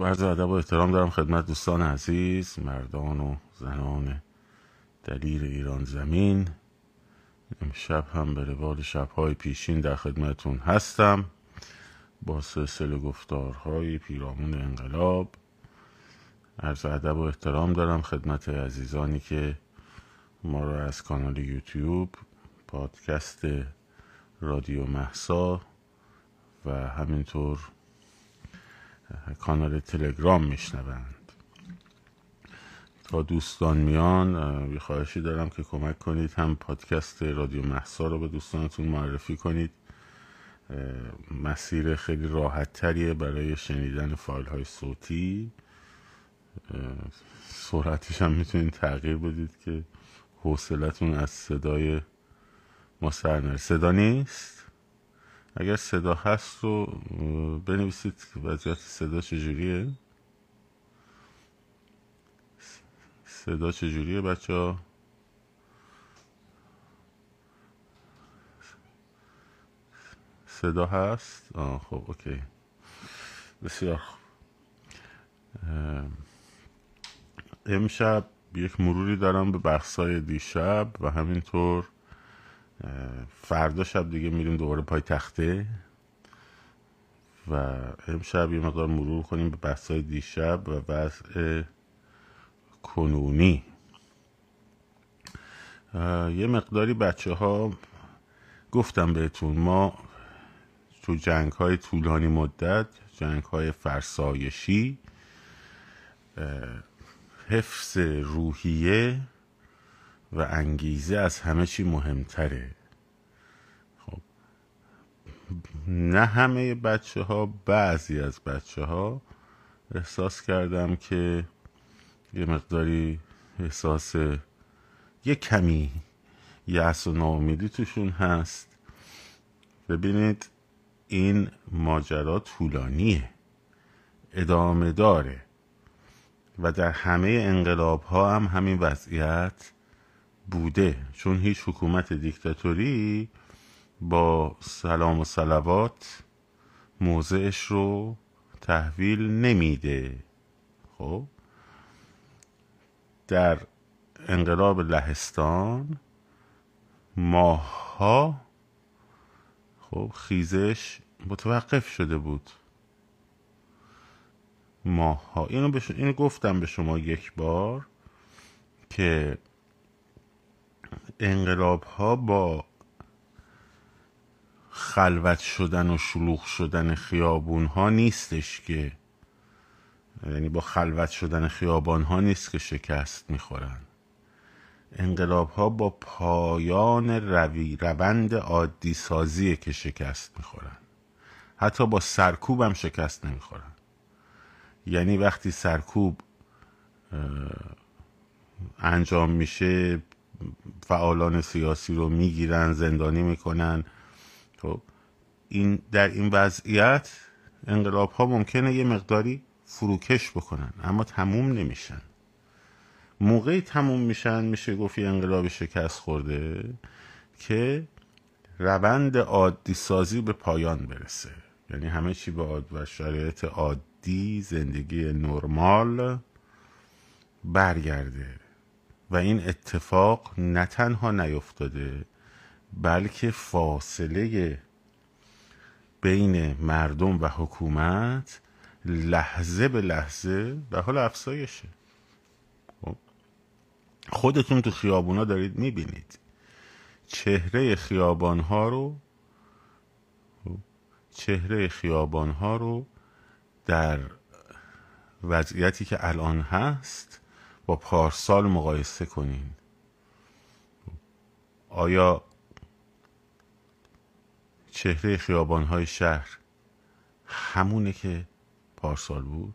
عرض ادب و احترام دارم خدمت دوستان عزیز مردان و زنان دلیر ایران زمین. امشب هم به روال شبهای پیشین در خدمتون هستم. با سلسله گفتارهای پیرامون انقلاب. عرض ادب و احترام دارم خدمت عزیزانی که ما را از کانال یوتیوب پادکست رادیو محسا و همینطور کانال تلگرام میشنوند. تا دوستان میان یه دارم که کمک کنید هم پادکست رادیو محسا رو به دوستانتون معرفی کنید. مسیر خیلی راحت تریه برای شنیدن فایل های صوتی سرعتش هم می‌تونید تغییر بدید که حوصلتون از صدای ما سر صدا نیست؟ اگر صدا هست رو بنویسید وضعیت صدا چجوریه؟ صدا چجوریه بچه ها صدا هست؟ آه خب اوکی. بسیار امشب یک مروری دارم به بخصای دیشب و همینطور فردا شب دیگه میریم دوباره پای تخته و امشب یه مقدار مرور کنیم به بحثای دیشب و وضع کنونی. یه مقداری بچه ها گفتم بهتون ما تو جنگ های طولانی مدت جنگ های فرسایشی حفظ روحیه و انگیزه از همه چی مهمتره. خب نه همه بچه ها بعضی از بچه ها احساس کردم که یه مقداری احساس یه کمی یأس و ناامیدی توشون هست. ببینید این ماجرا طولانیه ادامه داره و در همه انقلاب ها هم همین وضعیت بوده چون هیچ حکومت دیکتاتوری با سلام و سلوات موضعش رو تحویل نمیده. خب؟ در انقلاب لهستان ماهها خب خیزش متوقف شده بود. ماهها. اینو, بش... اینو گفتم به شما یک بار که انقلاب ها با خلوت شدن و شلوغ شدن خیابون ها نیستش که یعنی با خلوت شدن خیابان ها نیست که شکست می‌خورن. انقلاب ها با پایان روی روند عادی سازیه که شکست می‌خورن. حتی با سرکوب هم شکست نمی‌خورن. یعنی وقتی سرکوب انجام میشه فعالان سیاسی رو می‌گیرن زندانی می‌کنن. خب این در این وضعیت انقلاب ها ممکنه یه مقداری فروکش بکنن اما تموم نمیشن. موقعی تموم میشن میشه گفت یه انقلاب شکست خورده که روند عادی سازی به پایان برسه. یعنی همه چی به عاد و شرایط عادی زندگی نرمال برگرده. و این اتفاق نه تنها نیفتاده بلکه فاصله بین مردم و حکومت لحظه به لحظه به حال افزایشه خب؟ خودتون تو خیابونا دارید می‌بینید چهره خیابان ها رو خب؟ چهره خیابان ها رو در وضعیتی که الان هست با پارسال مقایسه کنین. آیا چهره خیابانهای شهر همونه که پارسال بود؟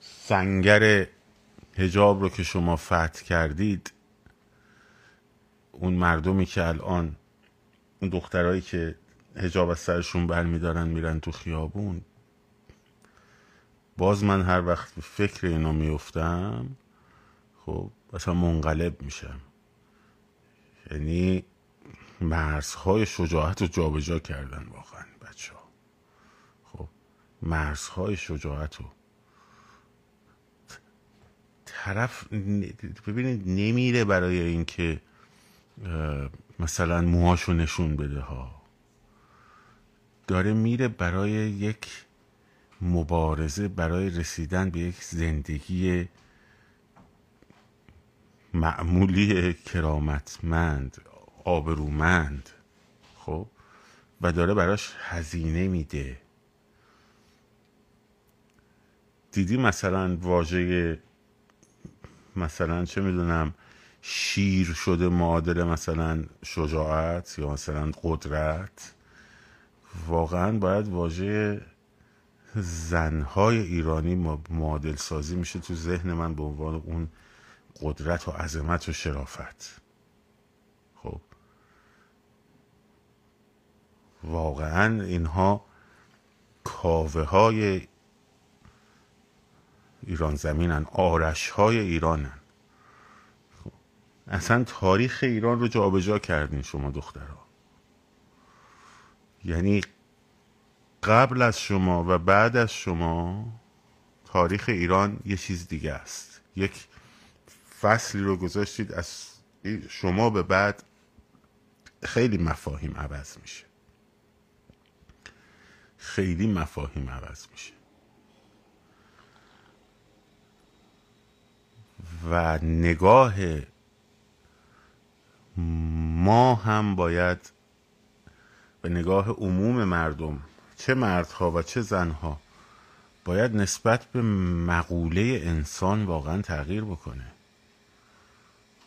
سنگر هجاب رو که شما فتح کردید اون مردمی که الان اون دخترهایی که هجاب از سرشون برمیدارن میرن تو خیابون باز من هر وقت فکر اینا میفتم خب اصلا منقلب میشم. یعنی مرزهای شجاعت رو جابجا کردن واقعا بچه ها خب مرزهای شجاعت رو. طرف ببینید نمیره برای اینکه مثلا موهاشو نشون بده ها. داره میره برای یک مبارزه برای رسیدن به یک زندگی معمولی کرامتمند آبرومند خب؟ و داره براش هزینه میده. دیدی مثلا واژه مثلا چه می‌دونم شیر شده معادل مثلا شجاعت یا مثلا قدرت؟ واقعا باید واژه زنهای ایرانی معادل سازی میشه تو ذهن من به عنوان اون قدرت و عظمت و شرافت. خب. واقعا اینها کاوه های ایران زمینن آرش های ایرانن. خب. اصلا تاریخ ایران رو جابجا کردین شما دخترها. یعنی قبل از شما و بعد از شما تاریخ ایران یه چیز دیگه است. یک فصلی رو گذاشتید از شما به بعد خیلی مفاهیم عوض میشه. خیلی مفاهیم عوض میشه. و نگاه ما هم باید به نگاه عموم مردم چه مردها و چه زنها باید نسبت به مقوله انسان واقعا تغییر بکنه.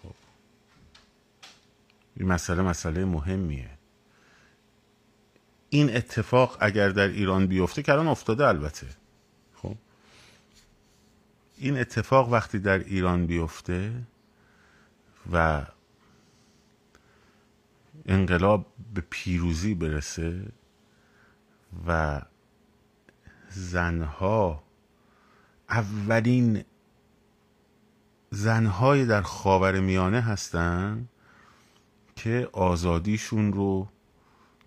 خب. این مسئله مسئله مهمیه. این اتفاق اگر در ایران بیفته که الان افتاده البته. خب. این اتفاق وقتی در ایران بیفته و انقلاب به پیروزی برسه و زنها اولین زنهای در خاور میانه هستن که آزادیشون رو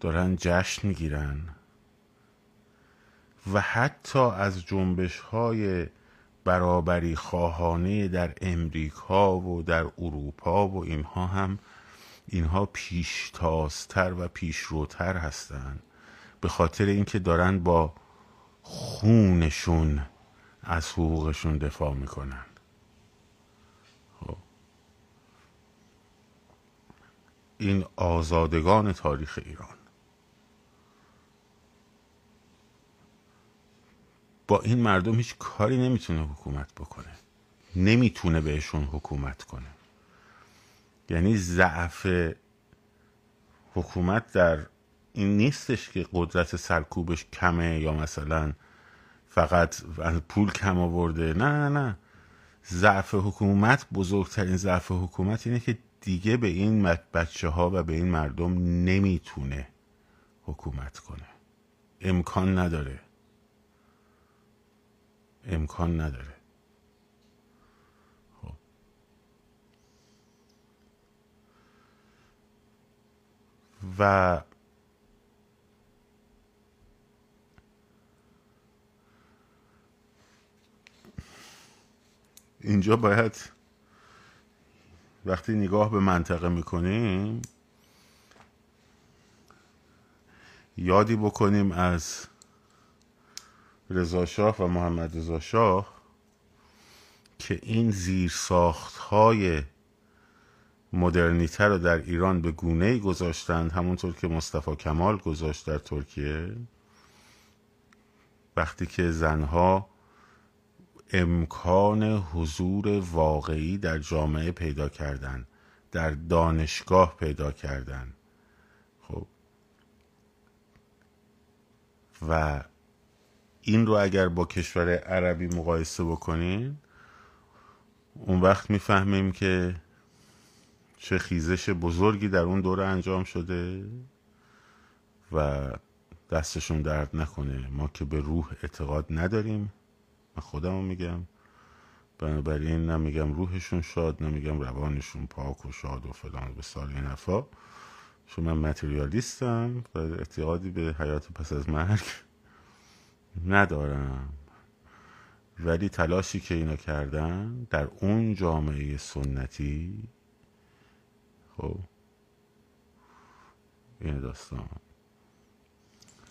دارن جشن می‌گیرن. و حتی از جنبش های برابری خواهانه در امریکا و در اروپا و اینها هم اینها پیشتازتر و پیشروتر هستند به خاطر اینکه دارن با خونشون از حقوقشون دفاع می‌کنن. خب. این آزادگان تاریخ ایران. با این مردم هیچ کاری نمی‌تونه حکومت بکنه. نمی‌تونه بهشون حکومت کنه. یعنی ضعف حکومت در این نیستش که قدرت سرکوبش کمه یا مثلا فقط پول کم آورده. نه نه نه. ضعف حکومت بزرگترین ضعف حکومت اینه که دیگه به این بچه ها و به این مردم نمی‌تونه حکومت کنه. امکان نداره. امکان نداره. خب. و اینجا باید وقتی نگاه به منطقه می‌کنیم یادی بکنیم از رضا و محمد رضا شاه که این زیر ساخت های مدرنیته رو در ایران به گونه گذاشتند همونطور که مصطفی کمال گذاشت در ترکیه. وقتی که زنها امکان حضور واقعی در جامعه پیدا کردن در دانشگاه پیدا کردن. خب. و این رو اگر با کشور عربی مقایسه بکنین اون وقت می‌فهمیم که چه خیزش بزرگی در اون دوره انجام شده و دستشون درد نکنه. ما که به روح اعتقاد نداریم من خودم میگم. بنابراین نمیگم روحشون شاد نمیگم روانشون پاک و شاد و فلان به سال این حرفا. چون من متریالیستم و اعتقادی به حیات پس از مرگ ندارم. ولی تلاشی که اینا کردن در اون جامعه سنتی خب این داستان.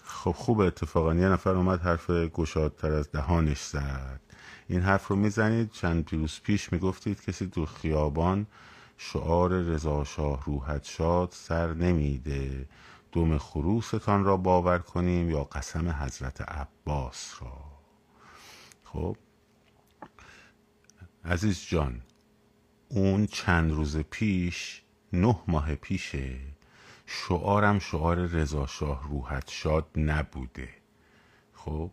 خب خوب اتفاقا. یه نفر اومد حرف گشادتر از دهانش زد. این حرف رو می‌زنید چند روز پیش می‌گفتید کسی تو خیابان شعار رضا شاه روحت شاد سر نمیده. دوم خروستان را باور کنیم یا قسم حضرت عباس را. خب. عزیز جان اون چند روز پیش نه ماه پیشه شعارم شعار رضا شاه روحت شاد نبوده. خب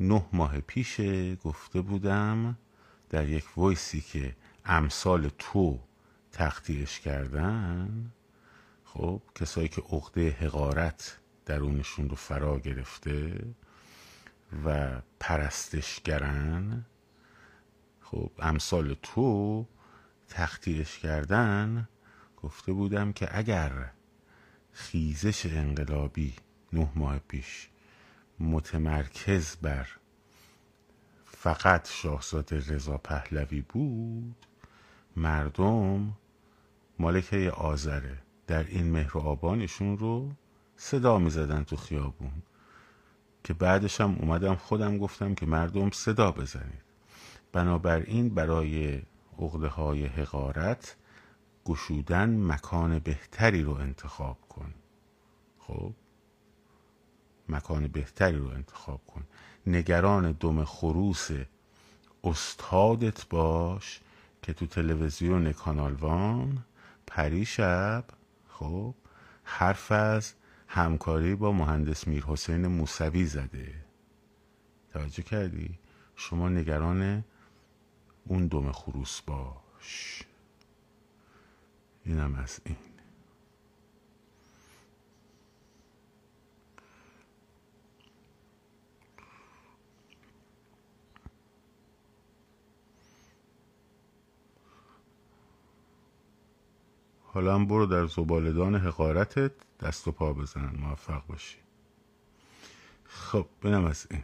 نه ماه پیشه گفته بودم در یک ویسی که امثال تو تختیرش کردن خب کسایی که عقده حقارت درونشون رو فرا گرفته و پرستشگرن خب امثال تو تختیرش کردن گفته بودم که اگر خیزش انقلابی نه ماه پیش. متمرکز بر فقط شاهزاده رضا پهلوی بود. مردم مالکه آذره. در این مهر آبانشون رو صدا می زدن تو خیابون. که بعدش هم اومدم خودم گفتم که مردم صدا بزنید. بنابراین برای عقده های حقارت گشودن مکان بهتری رو انتخاب کن. خب؟ مکان بهتری رو انتخاب کن. نگران دم خروس استادت باش که تو تلویزیون کانالوان پریشب خب؟ حرف از همکاری با مهندس میر حسین موسوی زده. توجه کردی؟ شما نگران اون دم خروس باش. اینم از این. حالا هم برو در زبالدان حقارتت دست و پا بزنن موفق باشی. خب بینم از این.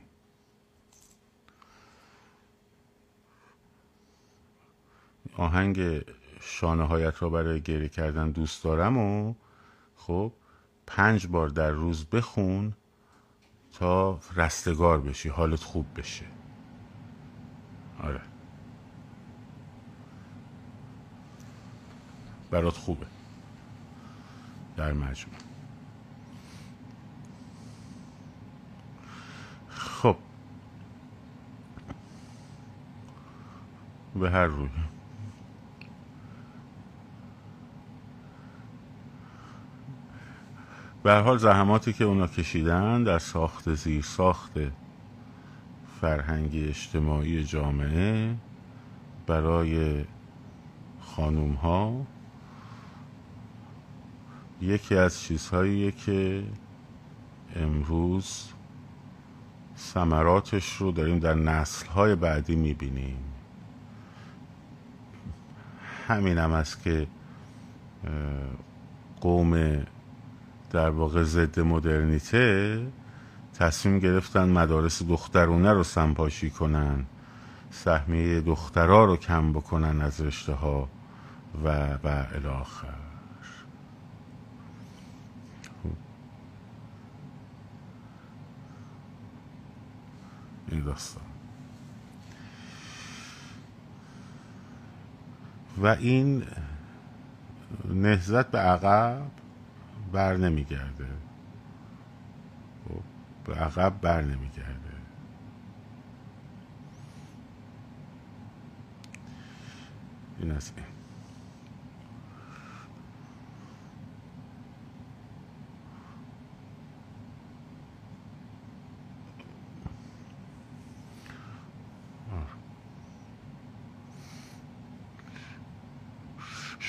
آهنگ شانه هایت را برای گریه کردن دوست دارم و خب پنج بار در روز بخون تا رستگار بشی حالت خوب بشه. آره. برات خوبه. در مجموع. خب. به هر روی. به حال زحماتی که اونا کشیدن در ساخت زیر ساخت فرهنگی اجتماعی جامعه برای خانوم ها یکی از چیزهایی که امروز ثمراتش رو داریم در نسلهای بعدی می‌بینیم. همین هم است که قوم در واقع ضد مدرنیته تصمیم گرفتن مدارس دخترونه رو سنپاشی کنن سهمیه دخترها رو کم بکنن از رشته ها و و الاخر این داستان. و این نهزت به عقب بر نمیگرده. خب، به عقب بر نمیگرده. این از این.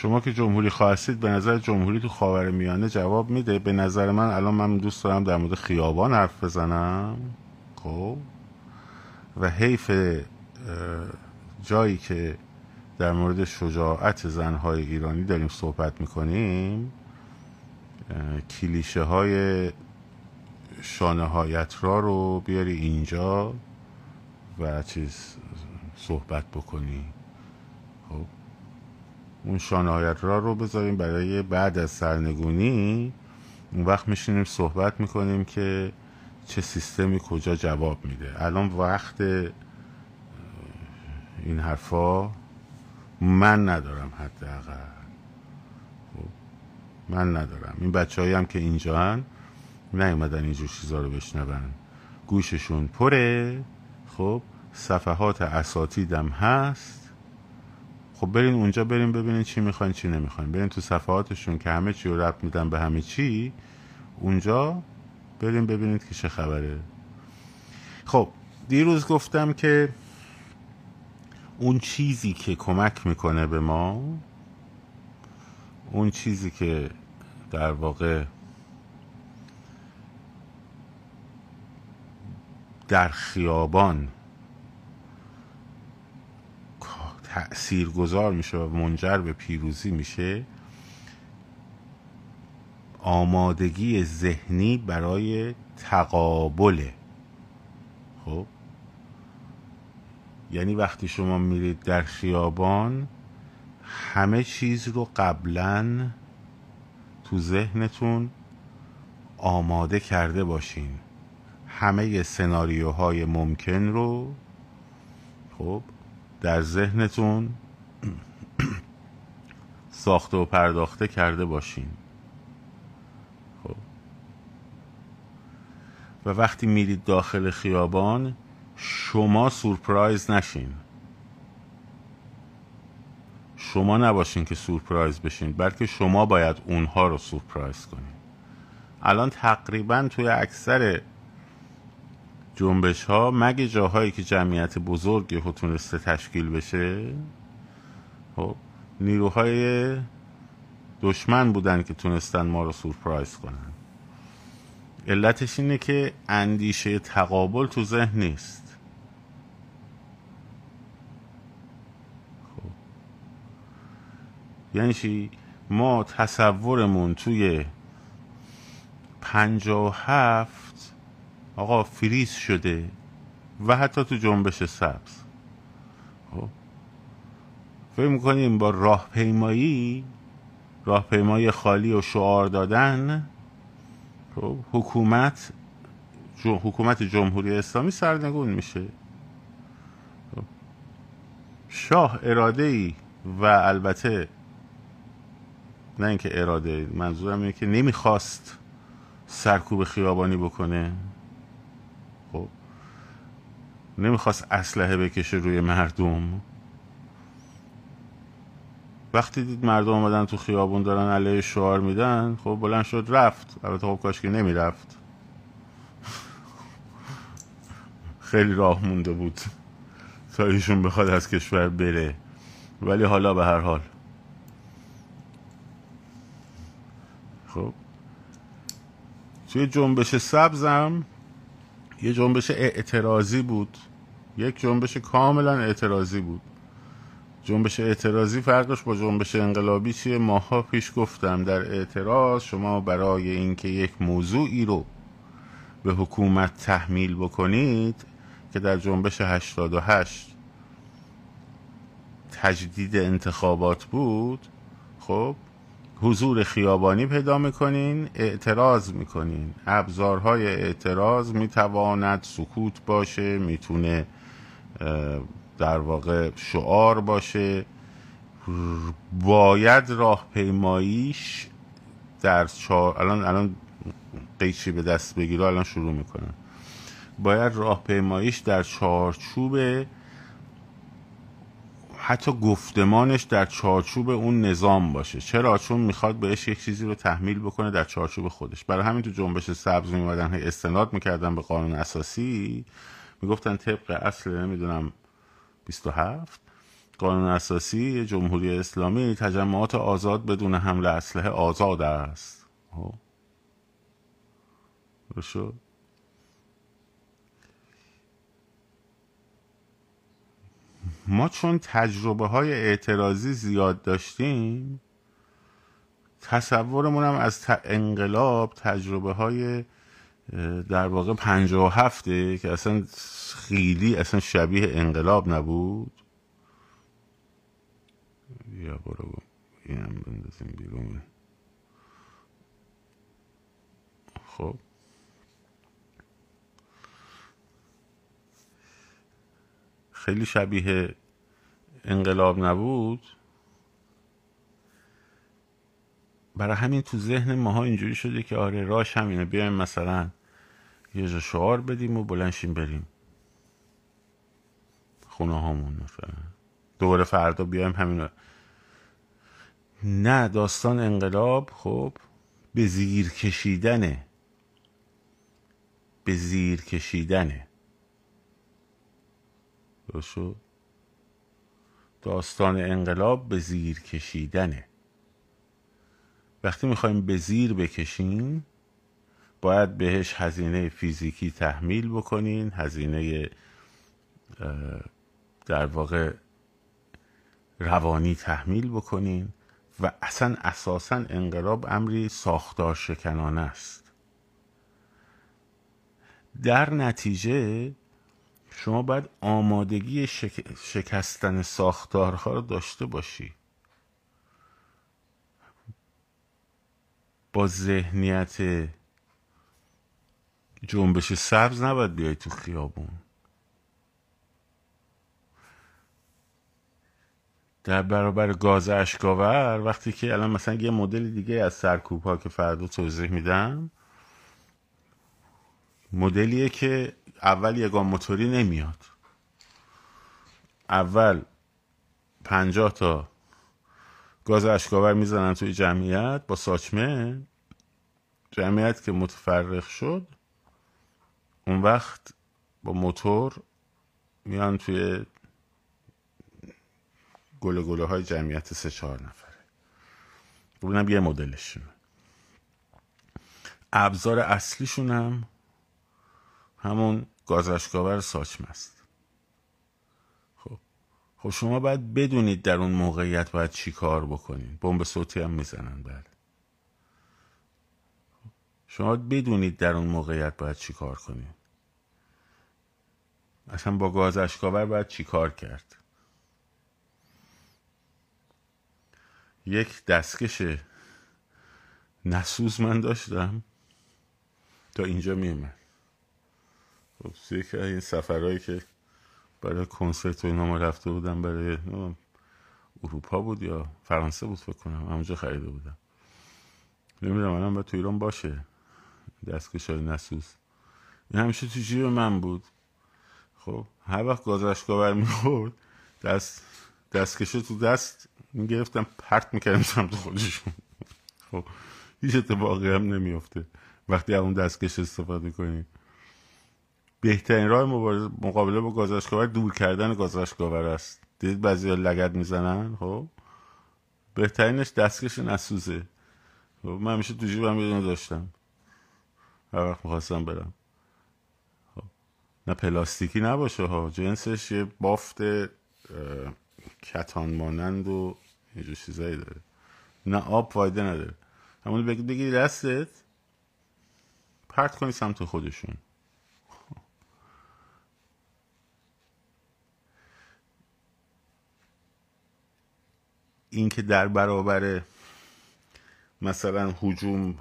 شما که جمهوری خواستید به نظر جمهوری تو خاور میانه جواب میده. به نظر من الان من دوست دارم در مورد خیابان حرف بزنم. خب؟ و حیف جایی که در مورد شجاعت زنهای ایرانی داریم صحبت می‌کنیم کلیشه های شانهایت را رو بیاری اینجا و چیز صحبت بکنی. خب؟ اون شانهایت را رو بذاریم برای بعد از سرنگونی. اون وقت میشینیم صحبت می‌کنیم که چه سیستمی کجا جواب میده. الان وقت این حرفا من ندارم حداقل. خب، من ندارم. این بچه هم که اینجا هن نیومدن اینجور چیزا رو بشنون. گوششون پره. خب صفحات اساتیدم هست. خب برین اونجا برین ببینین چی می‌خواین چی نمی‌خواین. برین تو صفحاتشون که همه چی رو ربط میدن به همه چی اونجا برین ببینید که چه خبره. خب دیروز گفتم که اون چیزی که کمک می‌کنه به ما اون چیزی که در واقع در خیابان تأثیر گذار میشه و منجر به پیروزی میشه آمادگی ذهنی برای تقابله. خب؟ یعنی وقتی شما میرید در خیابان همه چیز رو قبلا تو ذهنتون آماده کرده باشین. همه سناریوهای ممکن رو خب؟ در ذهنتون ساخته و پرداخته کرده باشین. خب. و وقتی میرید داخل خیابان شما سورپرایز نشین. شما نباشین که سورپرایز بشین بلکه شما باید اونها رو سورپرایز کنین. الان تقریبا توی اکثر جنبش ها مگه جاهایی که جمعیت بزرگی تونسته تشکیل بشه؟ خب نیروهای دشمن بودن که تونستن ما رو سورپرایز کنن. علتش اینه که اندیشه تقابل تو ذهن نیست. خب یعنی چی؟ ما تصورمون توی پنجا و هفت آقا فریز شده و حتی تو جنبش سبز. خب؟ فکر می‌کنیم با راهپیمایی راهپیمایی خالی و شعار دادن خب حکومت حکومت جمهوری اسلامی سرنگون میشه. خب، شاه اراده ای و البته نه اینکه اراده منظورم اینه که نمی‌خواست سرکوب خیابانی بکنه. نمی‌خواست اسلحه بکشه روی مردم؟ وقتی دید مردم آمدن تو خیابون دارن علیه شعار میدن خب بلند شد رفت. البته خب کاش که نمی‌رفت. خیلی راه مونده بود تا ایشون بخواد از کشور بره. ولی حالا به هر حال. خب. توی جنبش سبزم یه جنبش اعتراضی بود. یک جنبش کاملا اعتراضی بود. جنبش اعتراضی فرقش با جنبش انقلابی چیه؟ ماها پیش گفتم در اعتراض شما برای اینکه یک موضوعی رو به حکومت تحمیل بکنید که در جنبش 88 تجدید انتخابات بود خب حضور خیابانی پیدا می‌کنین اعتراض می‌کنین. ابزارهای اعتراض می‌تواند سکوت باشه می‌تونه در واقع شعار باشه. باید راهپیماییش در چهار الان الان قیچی به دست بگیره الان شروع می‌کنن باید راهپیماییش در چارچوب حتی گفتمانش در چارچوب اون نظام باشه. چرا؟ چون می‌خواد بهش یک چیزی رو تحمیل بکنه در چارچوب خودش. برای همین تو جنبش سبز میمدن استناد می‌کردن به قانون اساسی. می‌گفتن طبق اصل نمی‌دونم 27 قانون اساسی جمهوری اسلامی تجمعات آزاد بدون حمله اسلحه آزاد است. شد؟ ما چون تجربه های اعتراضی زیاد داشتیم تصورمونم از انقلاب تجربه های در واقع پنجاه و هفته که اصلا خیلی اصلا شبیه انقلاب نبود. یا برو اینم بندازیم بیرون. خب. خیلی شبیه انقلاب نبود. برای همین تو ذهن ماها اینجوری شده که آره راش همینه بیایم مثلا یه جا شعار بدیم و بلنشیم بریم خونه هامون مثلا. دوباره فردا بیایم همین نه داستان انقلاب خب به زیر کشیدنه به زیر کشیدنه درست داستان انقلاب به زیر کشیدنه. وقتی می‌خوایم به زیر بکشیم باید بهش هزینه فیزیکی تحمیل بکنین هزینه در واقع روانی تحمیل بکنین و اصلا اساسا انقلاب امری ساختار شکنانه است. در نتیجه شما باید آمادگی شکستن ساختارها رو داشته باشی. با ذهنیت جنبش سبز نباید بیای تو خیابون. در برابر گاز اشکاور وقتی که الان مثلا یه مدل دیگه از سرکوب ها که فردا توضیح میدم مدلیه که اول یگان موتوری نمیاد. اول پنجاه تا گاز اشکاور می‌زنن توی جمعیت با ساچمه جمعیت که متفرق شد اون وقت با موتور میان توی گله گله های جمعیت سه چهار نفره. ببینم یه مدلشون. ابزار اصلیشون هم همون گازشکاور ساچمه است. خب خب شما باید بدونید در اون موقعیت باید چی کار بکنید بمب صوتی هم می‌زنن بله. شما بدونید در اون موقعیت باید چی کار کنید اصلا با گاز اشکاور باید چی کار کرد؟ یک دستکش نسوز من داشتم تا اینجا میومد خب یکی این سفرهایی که برای کنسرت و اینا ما رفته بودم برای اروپا بود یا فرانسه بود فکر کنم همونجا خریده بودم. نمی‌دونم الان باید تو ایران باشه. دستکش های نسوز این همیشه تو جیب من بود. خب هر وقت گازش بر می‌خورد دست دستکشه تو دست می‌گرفتم پرت می‌کردم سمت خودشون. خب هیچ اتفاقی هم نمیافته. وقتی اون دستکش استفاده کنید بهترین راه مقابله با گازشگاور دور کردن گازشگاور است. دید بعضی ها لگت می‌زنن؟ خب. بهترینش دستکش نسوزه خب من همیشه تو جیبم یه داشتم. هر وقت می‌خواستم برم. خب. نه پلاستیکی نباشه ها. جنسش یه بافت کتان مانند و اینجور چیزایی داره. نه آب فایده نداره. همون بگیری دستت. پرت کنی سمت خودشون. این که در برابر مثلا حجوم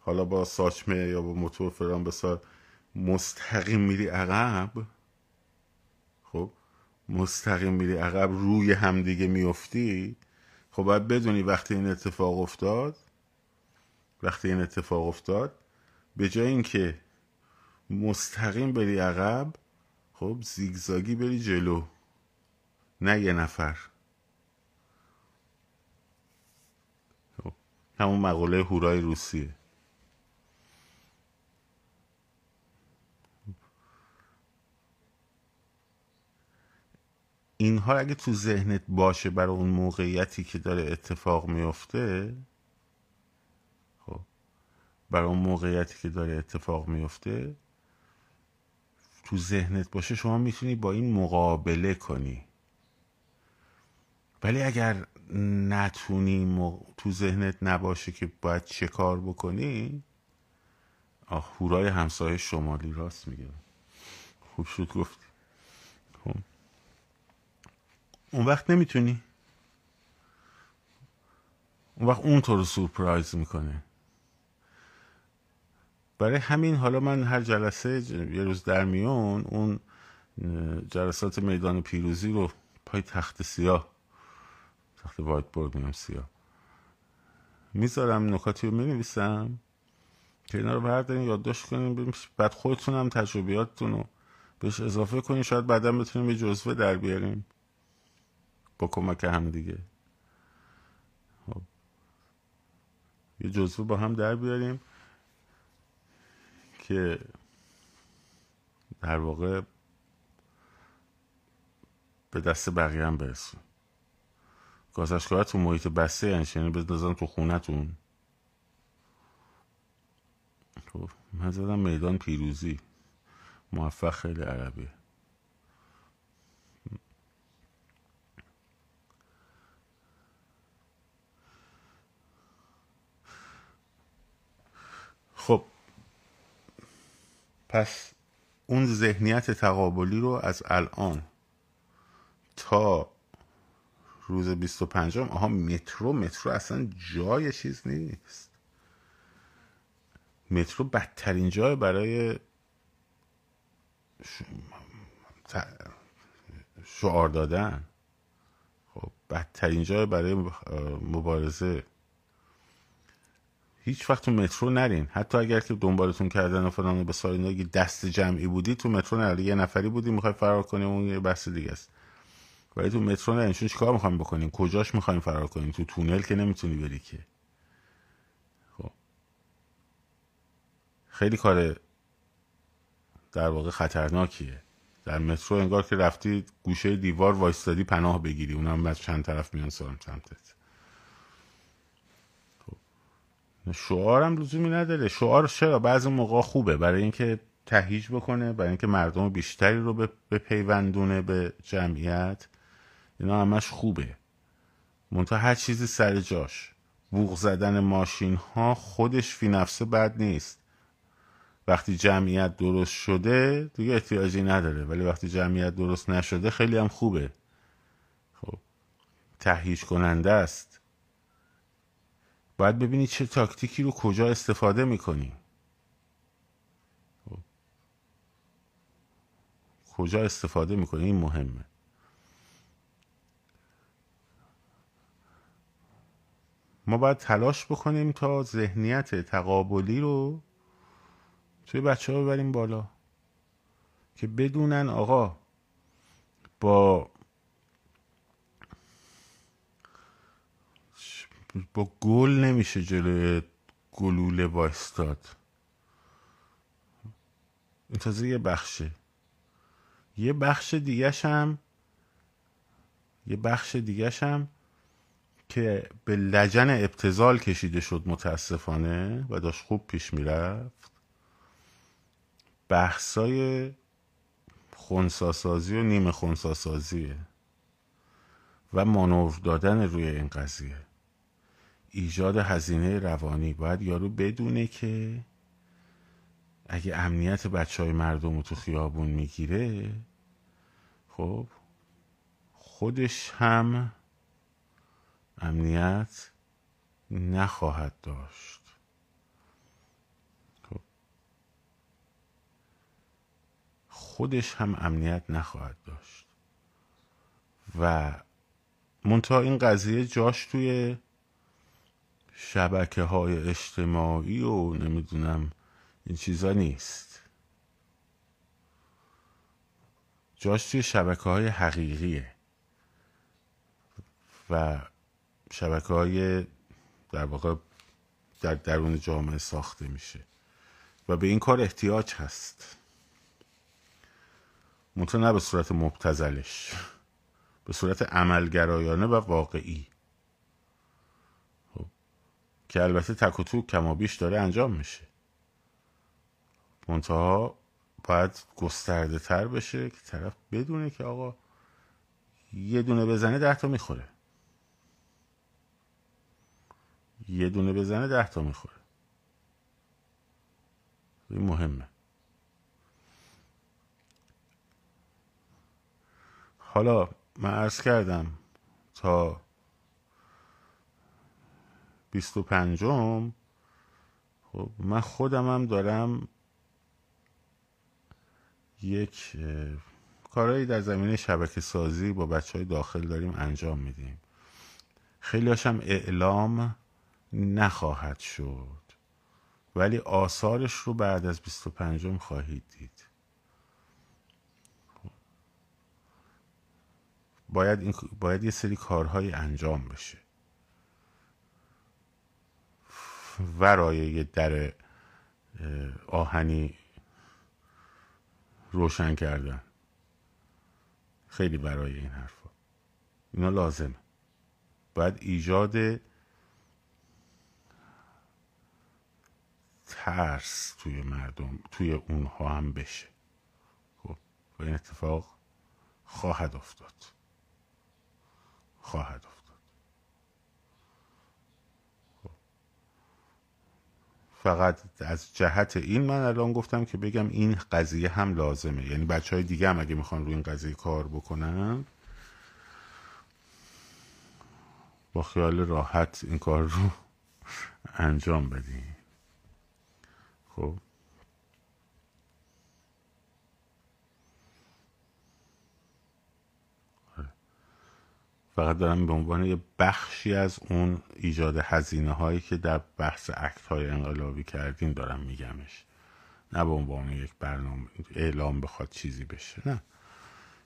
حالا با ساچمه یا با موتور فران بسار مستقیم میری عقب خب مستقیم میری عقب روی همدیگه میفتی خب باید بدونی وقتی این اتفاق افتاد وقتی این اتفاق افتاد به جای اینکه مستقیم بری عقب خب زیگزاگی بری جلو نه یه نفر. همون مقوله هورای روسیه. اینها اگه تو ذهنت باشه برای اون موقعیتی که داره اتفاق میفته خب برای اون موقعیتی که داره اتفاق میفته تو ذهنت باشه شما می‌تونی با این مقابله کنی. ولی اگر نتونیم و تو ذهنت نباشه که باید چه کار بکنی؟ آه هورای همسایه شمالی راست میگه. خوب شد گفتی. خب. اون وقت نمی‌تونی. اون وقت اون تو رو سورپرایز می‌کنه. برای همین حالا من هر جلسه یه روز در میون اون جلسات میدان پیروزی رو پای تخت سیاه تخت وایت بورد میگم سیاه. می‌ذارم نکاتی رو می‌نویسم. که اینا رو بردارین یادداشت کنین بعد خودتون هم تجربیاتتون رو بهش اضافه کنین. شاید بعدا بتونیم یه جزوه در بیاریم. با کمک هم دیگه. خب. یه جزوه با هم در بیاریم که در واقع به دست بقیه هم برسون گازشگاه تو محیط بسته یعنی یعنی بزنن تو خونتون؟ خب من زدم میدان پیروزی. موفق خیلی عربیه خب پس اون ذهنیت تقابلی رو از الان تا روز 25 آها مترو مترو اصلا جای چیز نیست. مترو بدترین جای برای شعار دادن. خب بدترین جای برای مبارزه. هیچ وقت تو مترو نرین. حتی اگر که دنبالتون کردن و فلان به سال دست جمعی بودی تو مترو نرین. یه نفری بودی می‌خوای فرار کنی اون یه بحث دیگه است. ولی تو مترو نرین چون چیکار می‌خوایم بکنیم؟ کجاش می‌خوایم فرار کنیم؟ تو تونل که نمی‌تونی بری که. خب. خیلی کار در واقع خطرناکیه. در مترو انگار که رفتی گوشه دیوار وایستادی پناه بگیری. اونم بعد چند طرف میان سمتت شعارم لزومی نداره. شعار چرا؟ بعضی موقع خوبه. برای اینکه تهیج بکنه برای اینکه مردم بیشتری رو به پیوندونه به جمعیت. اینا همش خوبه. منتها هر چیزی سر جاش. بوغ زدن ماشین ها خودش فی نفسه بد نیست. وقتی جمعیت درست شده دیگه احتیاجی نداره. ولی وقتی جمعیت درست نشده خیلی هم خوبه. خب تهیج کننده است. باید ببینی چه تاکتیکی رو کجا استفاده می‌کنی. خب. کجا استفاده می‌کنی؟ این مهمه. ما باید تلاش بکنیم تا ذهنیت تقابلی رو توی بچه ها ببریم بالا. که بدونن آقا با با گل نمیشه جلوی گلوله وایستاد. این تازه یه بخشه. یه بخش دیگهش هم یه بخش دیگهش هم که به لجن ابتزال کشیده شد متاسفانه و داشت خوب پیش می‌رفت. بحثای خونساسازی و نیمه خونساسازیه و مانور دادن روی این قضیه. ایجاد هزینه روانی. باید یارو بدونه که اگه امنیت بچه های مردم رو تو خیابون می‌گیره خب خودش هم امنیت نخواهد داشت. خب. خودش هم امنیت نخواهد داشت. و منتها این قضیه جاش توی شبکه های اجتماعی و نمی‌دونم این چیزا نیست. جاش توی شبکه های حقیقیه. و شبکه های در واقع در درون جامعه ساخته میشه و به این کار احتیاج هست. منطقه نه به صورت مبتزلش به صورت عملگرایانه و واقعی. که البته تک و تو کمابیش داره انجام میشه. منتها باید گسترده تر بشه که طرف بدونه که آقا یه دونه بزنه ده تا می‌خوره. یه دونه بزنه ده تا می‌خوره. این مهمه. حالا من عرض کردم تا بیست و پنجم خب من خودم هم دارم یک کارهایی در زمینه شبکه سازی با بچه های داخل داریم انجام میدیم. خیلی هاشم اعلام نخواهد شد. ولی آثارش رو بعد از 25 خواهید دید. باید, این، باید یه سری کارهای انجام بشه. ورای یه در آهنی روشن کردن. خیلی برای این حرفا. اینا لازمه. باید ایجاد ترس توی مردم توی اونها هم بشه. خب و این اتفاق خواهد افتاد. خواهد افتاد. خب. فقط از جهت این من الان گفتم که بگم این قضیه هم لازمه. یعنی بچه های دیگه هم اگه می‌خوان روی این قضیه کار بکنن با خیال راحت این کار رو انجام بدیم خب. آره. فقط دارم به عنوان یه بخشی از اون ایجاد هزینه هایی که در بحث اکت های انقلابی کردیم دارم میگمش. نه به عنوان یک برنامه اعلام بخواد چیزی بشه نه.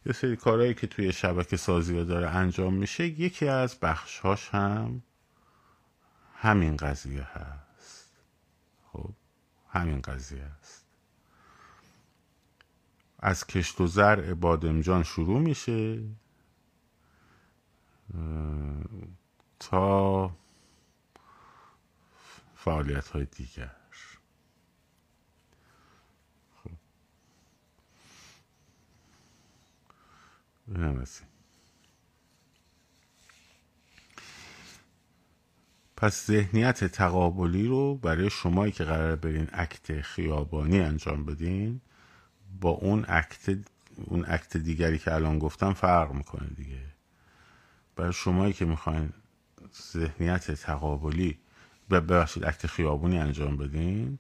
یه سری کارهایی که توی شبکه سازی داره انجام میشه یکی از بخشهاش هم همین قضیه هست. همین قضیه است. از کشت و زرع بادمجان شروع میشه. تا فعالیت های دیگر. خب. پس ذهنیت تقابلی رو برای شمایی که قرار برین اکت خیابانی انجام بدین با اون اکت اون اکت دیگری که الان گفتم فرق می‌کنه دیگه. برای شمایی که می‌خواین ذهنیت تقابلی ببخشید اکت خیابانی انجام بدین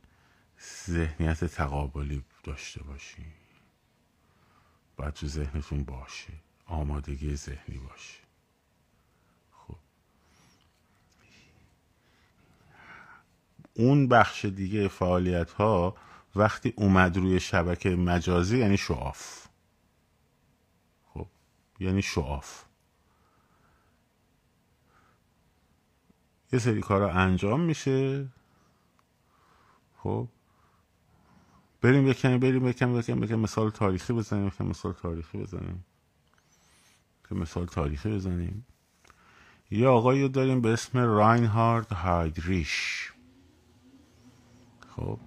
ذهنیت تقابلی داشته باشین. باید تو ذهنتون باشه. آمادگی ذهنی باشه. اون بخش دیگه فعالیت ها وقتی اومد روی شبکه مجازی یعنی شعاف خب یعنی شعاف یه سری کارا انجام میشه. خب بریم یکمی بریم یکم یکم یکم مثال تاریخی بزنیم یکم مثال تاریخی بزنیم. که مثال تاریخی بزنیم. یه آقایی داریم به اسم راینهارد هایدریش. خب.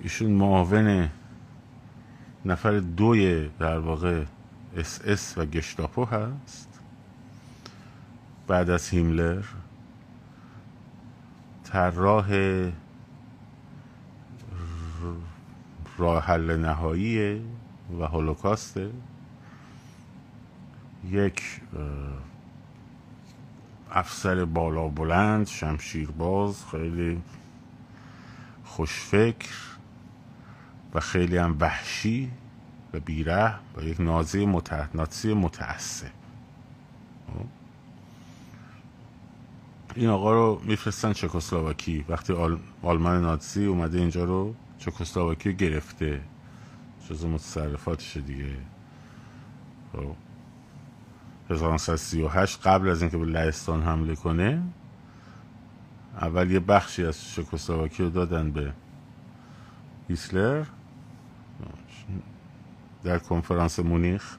ایشون معاون نفر دوی در واقع اس اس و گشتاپو هست. بعد از هیملر. طراح راه حل نهایی و هولوکاسته. یک افسر بالا بلند شمشیرباز خیلی خوشفکر و خیلی هم وحشی و بیره و یک نازی نازی متعصب؟ این آقا رو میفرستن چکسلواکی وقتی آلمان نازی اومده اینجا رو چکسلواکی گرفته جز متصرفاتش دیگه 1938 خب. قبل از اینکه به لهستان حمله کنه اول یه بخشی از چکسلواکی رو دادن به هیتلر. در کنفرانس مونیخ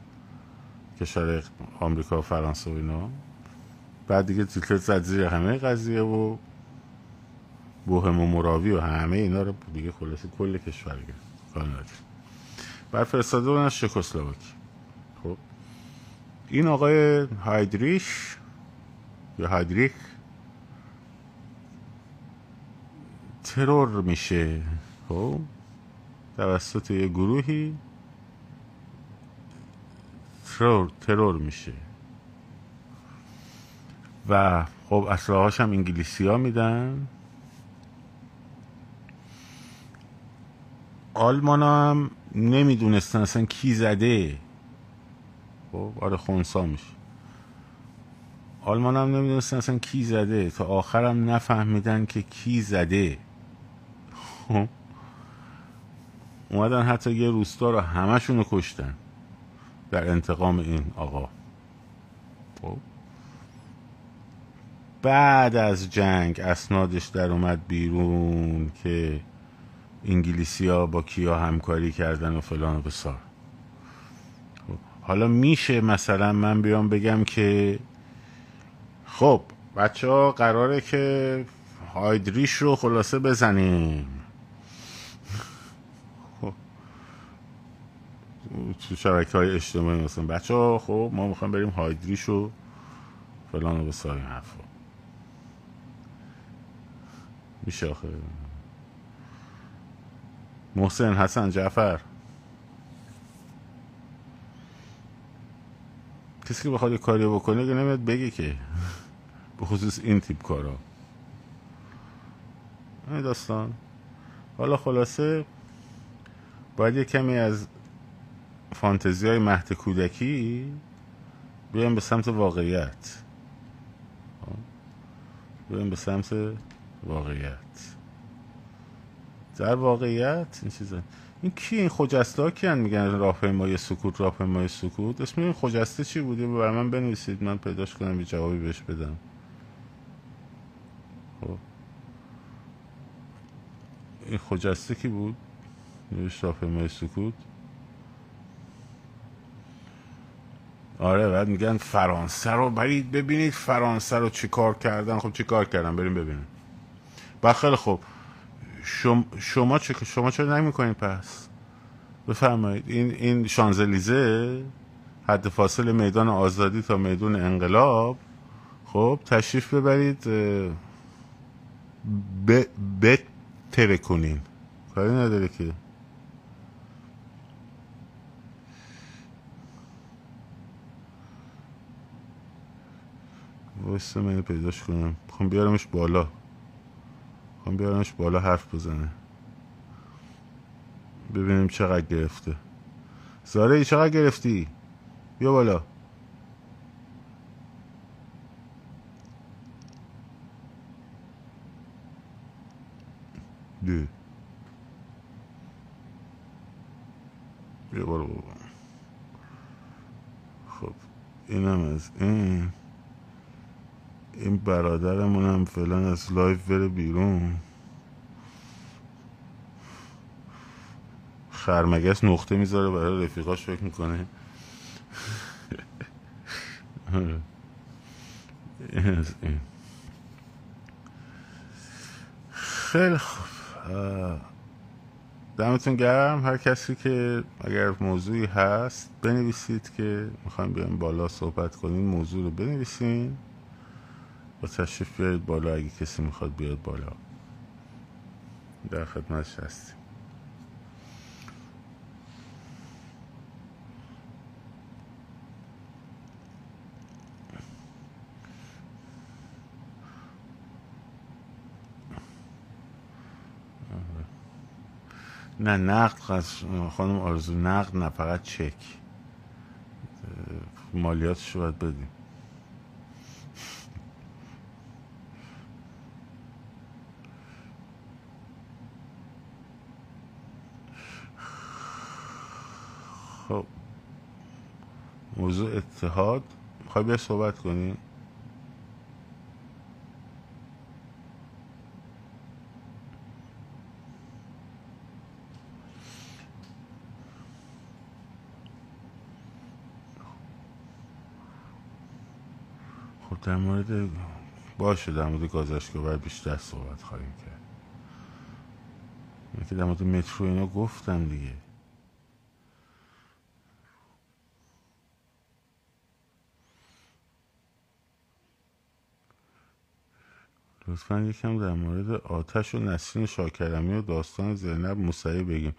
کشور آمریکا و فرانسه و اینا. بعد دیگه هیتلر زد زیر همه قضیه و بوهم و مراوی و همه اینا رو دیگه خلاصه کل کشور گرفت. بعد فرستاده از چکسلواکی خب این آقای هایدریش یا هایدریک ترور میشه. خب؟ توسط یه گروهی ترور, ترور میشه. و خب اسلحهاش هم انگلیسی ها میدن. آلمان هم نمی‌دونستن اصلا کی زده. خب؟ آره خونسا میشه. آلمان هم نمی‌دونستن اصلا کی زده. تا آخرم نفهمیدن که کی زده. خب. اومدن حتی یه روستا رو همشون رو کشتن در انتقام این آقا. خب. بعد از جنگ اسنادش در اومد بیرون که انگلیسی ها با کیا همکاری کردن و فلان و بسار. خب، حالا میشه مثلا من بیام بگم که خب بچه ها قراره که هایدریش رو خلاصه بزنیم. تو شبکه های اجتماعی مثلا. بچه ها خب ما می‌خوایم بریم هایدریش رو فلان و بسار این حرفا. میشه آخه. محسن حسن جعفر. کسی که بخواد کاری بکنه که نمیاد بگه که. به خصوص این تیپ کارا. این داستان. حالا خلاصه باید یه کمی از فانتزی های مهد کودکی بیایم به سمت واقعیت. بیایم به سمت واقعیت. در واقعیت این چیزا این کی این خجسته ها کیان میگن راهپیمای سکوت راهپیمای سکوت؟ اسم این خجسته چی بوده؟ بر من بنویسید من پیداش کنم یه جوابی بهش بدم. خب. این خجسته کی بود؟ نوشت راهپیمای سکوت. آره بعد میگن فرانسه رو برید ببینید فرانسه رو چیکار کردن. خب چیکار کردن؟ بریم ببینیم. و خیلی خوب. شما شما چه شما چرا نمی‌کنید پس؟ بفرمایید. این این شانزلیزه حد فاصل میدان آزادی تا میدون انقلاب. خب تشریف ببرید ب کنین کاری نداره که. واسه من پیداش کنم. خب بیارمش بالا. خب بیارمش بالا حرف بزنه. ببینیم چقدر گرفته. زاره ای چقدر گرفتی؟ بیا بالا. دو بیا بالا خب اینم از این. این برادرمون هم فعلا از لایف بره بیرون. خرمگس نقطه می‌ذاره برای رفیقاش فکر می‌کنه. خیلی خوب. دمتون گرم. هر کسی که اگر موضوعی هست بنویسید که می‌خوایم بیایم بالا صحبت کنیم موضوع رو بنویسین با تشریف بیارید بالا اگه کسی می‌خواد بیاد بالا. در خدمتش هستیم. نه نقد خانم آرزو نقد نه فقط چک. مالیاتش رو باید بدیم خب موضوع اتحاد. می‌خوای بیا صحبت کنی؟ خب در مورد باشه در مورد گازشگاه باید بیشتر صحبت خواهیم کرد. من که در مورد مترو اینا گفتم دیگه. لطفا یکم در مورد آتش و نسرین شاکرمی و داستان زینب موسعی بگیم.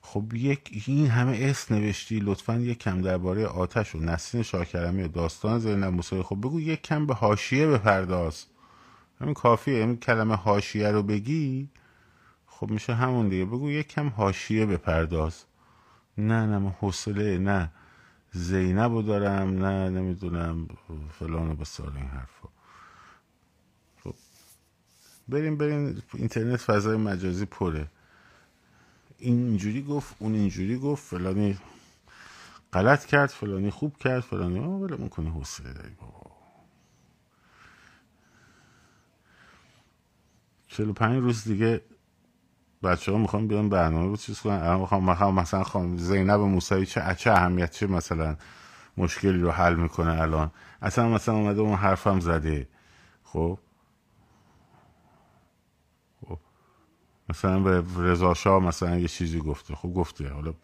خب یک این همه اسم نوشتی لطفا یک کم درباره آتش و نسرین شاکرمی و داستان زینب موسعی خب بگو یک کم به حاشیه بپرداز. همین کافیه همین کلمه حاشیه رو بگی. خب میشه همون دیگه. بگو یک کم حاشیه بپرداز. نه نه من حوصله نه. زینب رو دارم نه نمی‌دونم فلان و بسار این حرفا. بریم بریم. اینترنت فضای مجازی پره. اینجوری گفت اون اینجوری گفت فلانی غلط کرد فلانی خوب کرد فلانی آه ولی می‌کنه حوصله داری بابا. 45 روز دیگه بچه ها می‌خوام بیان برنامه رو چیز کنن. الان می‌خوام مثلا خانم زینب موسوی چه چه اهمیت چه مثلا مشکلی رو حل می‌کنه الان؟ اصلا مثلا اومده اون حرفم زده. خب؟ مثلا به رضا شاه مثلا یه چیزی گفته. خب گفته. حالا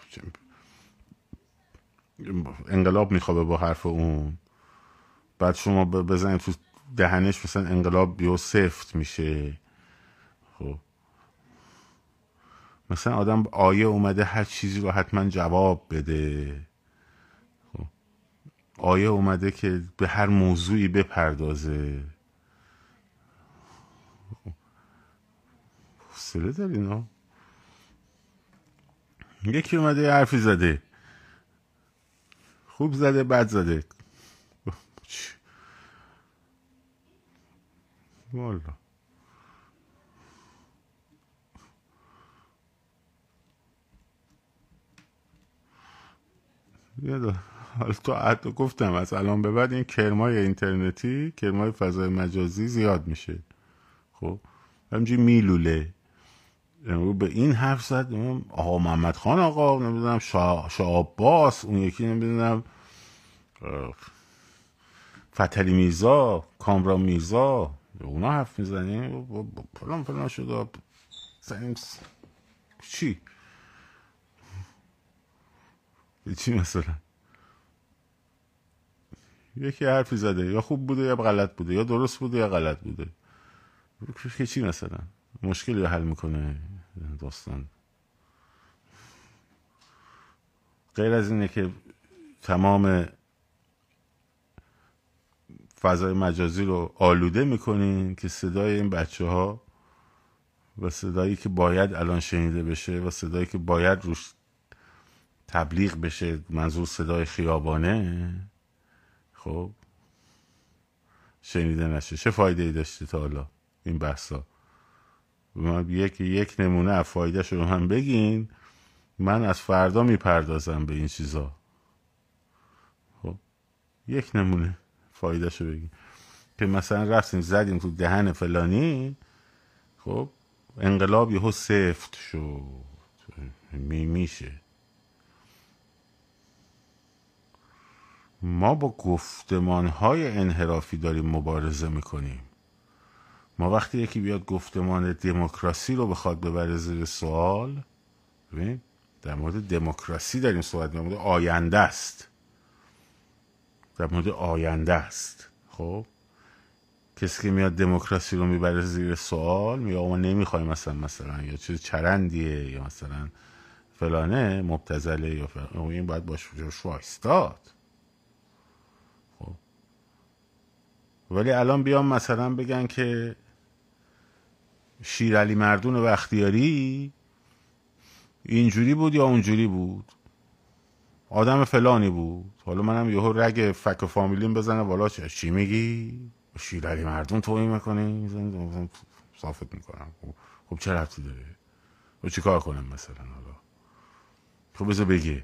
انقلاب میخوابه با حرف اون. بعد شما بزنید تو دهنش مثلا انقلاب بیو سفت میشه. خب. مثلا آدم آیه اومده هر چیزی رو حتما جواب بده. خب. آیه اومده که به هر موضوعی بپردازه. حوصله داری نه؟ یکی اومده یه حرفی زده. خوب زده بد زده. والا. حالا تو حتی گفتم از الان به بعد این کرمای اینترنتی کرمای فضای مجازی زیاد میشه. خب؟ همجی میلوله. به این حرف زد آقا محمد خان آقا نمی‌دونم شا, شا عباس اون یکی نمی‌دونم فتلی میزا کامرا میزا اونا حرف می‌زنیم فلان فلان شده چی؟ چی مثلا؟ یکی حرفی زده یا خوب بوده یا غلط بوده یا درست بوده یا غلط بوده. که چی مثلا؟ مشکلی رو حل می‌کنه. داستان. غیر از اینه که تمام فضای مجازی رو آلوده می‌کنین که صدای این بچه ها و صدایی که باید الان شنیده بشه و صدایی که باید روش تبلیغ بشه منظور صدای خیابانه خب شنیده نشه. چه فایده ای داشته تا حالا این بحثا؟ یک یک نمونه از فایده رو هم بگین. من از فردا می‌پردازم به این چیزا. خب یک نمونه فایده رو بگین. که مثلا رفتیم زدیم تو دهن فلانی. خب انقلاب یهو سفت شد. می میشه. ما با گفتمان های انحرافی داریم مبارزه می‌کنیم. ما وقتی یکی بیاد گفتمان دموکراسی رو بخواد ببره زیر سوال ببین در مورد دموکراسی داریم صحبت در مورد آینده است. در مورد آینده است. خب؟ کسی که میاد دموکراسی رو می‌بره زیر سوال میگه ما نمی‌خوایم مثلا مثلا یا چیز چرندیه یا مثلا فلانه مبتزله یا فلانه این باید باش وایستاد ولی الان بیام مثلا بگن که شیرعلی مردون و اختیاری؟ اینجوری بود یا اونجوری بود؟ آدم فلانی بود. حالا منم یهو رگ فک فامیلیم بزنه والا چی میگی؟ شیرعلی مردون توهین می‌کنی؟ صافت می‌کنم. خب, خب چه رفتی داره؟ و خب چی کار کنم مثلا حالا؟ خب بذار بگی.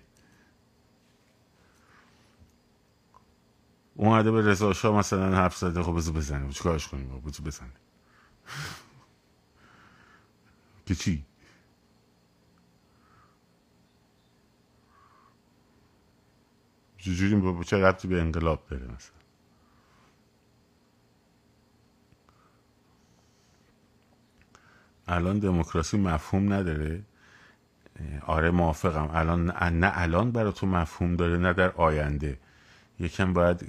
اومده به رضا شاه مثلا حرف زده. خب بذار بزنیم. چیکارش کنیم؟ بذار بزنیم. که چی چجوری با چه ربطی به انقلاب داره مثلا الان دموکراسی مفهوم نداره آره موافقم الان نه الان برای تو مفهوم داره نه در آینده یکم باید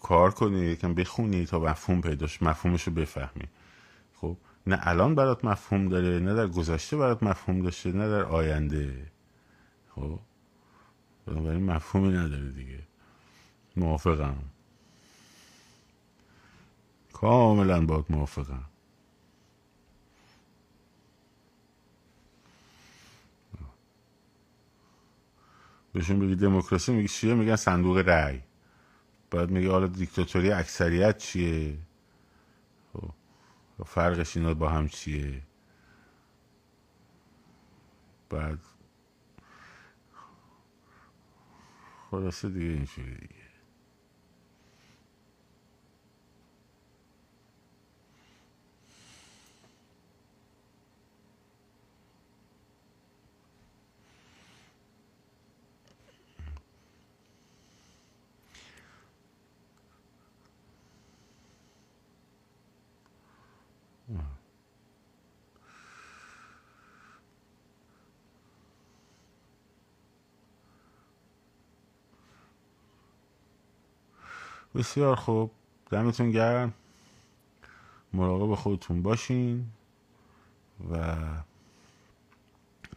کار کنی یکم بخونی تا مفهوم پیداش مفهومش رو بفهمی نه الان برات مفهوم داره نه در گذشته برات مفهوم داشته نه در آینده. خب؟ بنابراین مفهومی نداره دیگه. موافقم. کاملا باید موافقم. بهشون بگی دموکراسی میگی چیه؟ میگن صندوق رأی. بعد میگه حالا دیکتاتوری اکثریت چیه؟ فرقش اینا با هم چیه؟ بعد خلاصه دیگه اینجوری دیگه. بسیار خوب. دمتون گرم. مراقب خودتون باشین و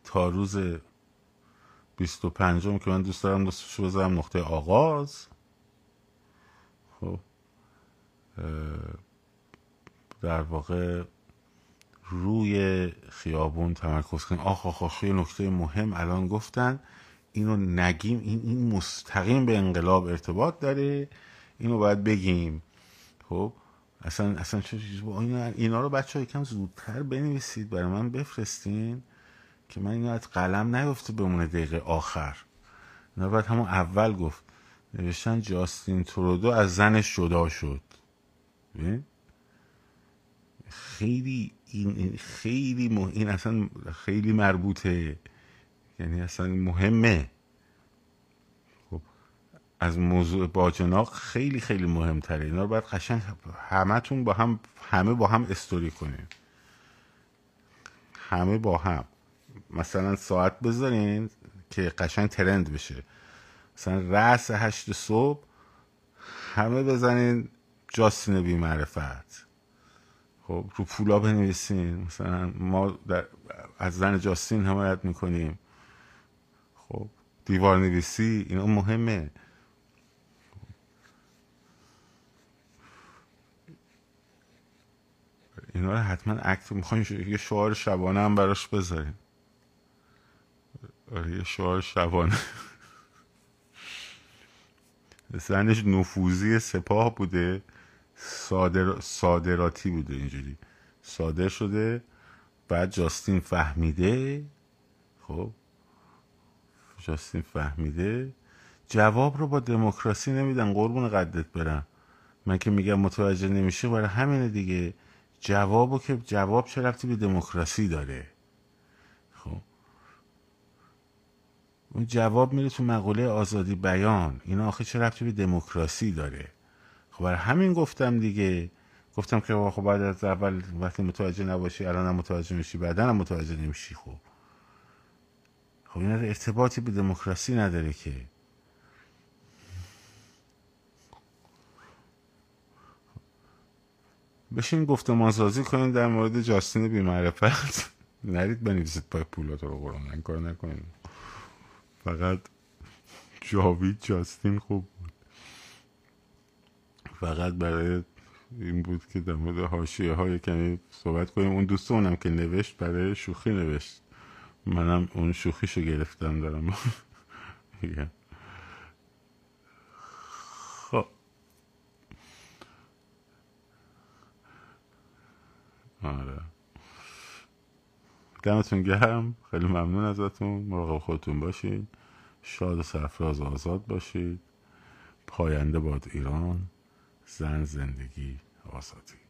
تا روز بیست و پنجم که من دوست دارم دوستشو بذارم نقطه آغاز. خب در واقع روی خیابون تمرکز کنیم. آخ آخ آخ نکته مهم الان گفتن. اینو نگیم این این مستقیم به انقلاب ارتباط داره. اینو باید بگیم. خب اصلا اصلا چه اینا, اینا رو بچه ها یکم زودتر بنویسید برای من بفرستین که من اینو از قلم نیفته بمونه دقیقه آخر. اینا باید همون اول گفت. نوشتن جاستین ترودو از زنش جدا شد. خیلی این خیلی مهم این اصلا خیلی مربوطه. یعنی اصلا مهمه. از موضوع باجناق خیلی خیلی مهمتره. اینا رو باید قشنگ همتون با هم همه با هم استوری کنیم همه با هم. مثلا ساعت بذارین که قشنگ ترند بشه. مثلا رأس هشت صبح همه بزنین جاستین بی معرفت خب رو پولا بنویسین. مثلا ما در از زن جاستین حمایت می‌کنیم. خب دیوار نویسی اینا مهمه. اینا رو حتما اکت می‌خواین یه شعار شبانه هم براش بذاریم. آره یه شعار شبانه. زنش نفوذی سپاه بوده. صادر... صادراتی بوده اینجوری. صادر شده بعد جاستین فهمیده. خب؟ جاستین فهمیده. جواب رو با دموکراسی نمیدن. قربون قدت برم. من که میگم متوجه نمیشه برای همینه دیگه. جوابو که جواب چه رفتی به دموکراسی داره؟ خب. اون جواب میره تو مقوله آزادی بیان. اینا آخه چه رفتی به دموکراسی داره؟ خب برای همین گفتم دیگه. گفتم که خب بعد از اول وقتی متوجه نباشی الان هم متوجه میشی بعدا هم متوجه نمیشی خب. خب این ارتباطی به دموکراسی نداره که. بشین گفتمان سازی کنین در مورد جاستین بیمعرفت. نرید بنویسید پای پولات رو قرآن. این کار نکنین فقط جاوید جاستین خوب بود. فقط برای این بود که در مورد حاشیه های کمی صحبت کنیم. اون دوستونم که نوشت برای شوخی نوشت. منم اون شوخیشو گرفتم دارم. آره. دمتون گرم. خیلی ممنون ازتون. مراقب خودتون باشید شاد و سرفراز و آزاد باشید. پاینده باد ایران. زن زندگی آزادی.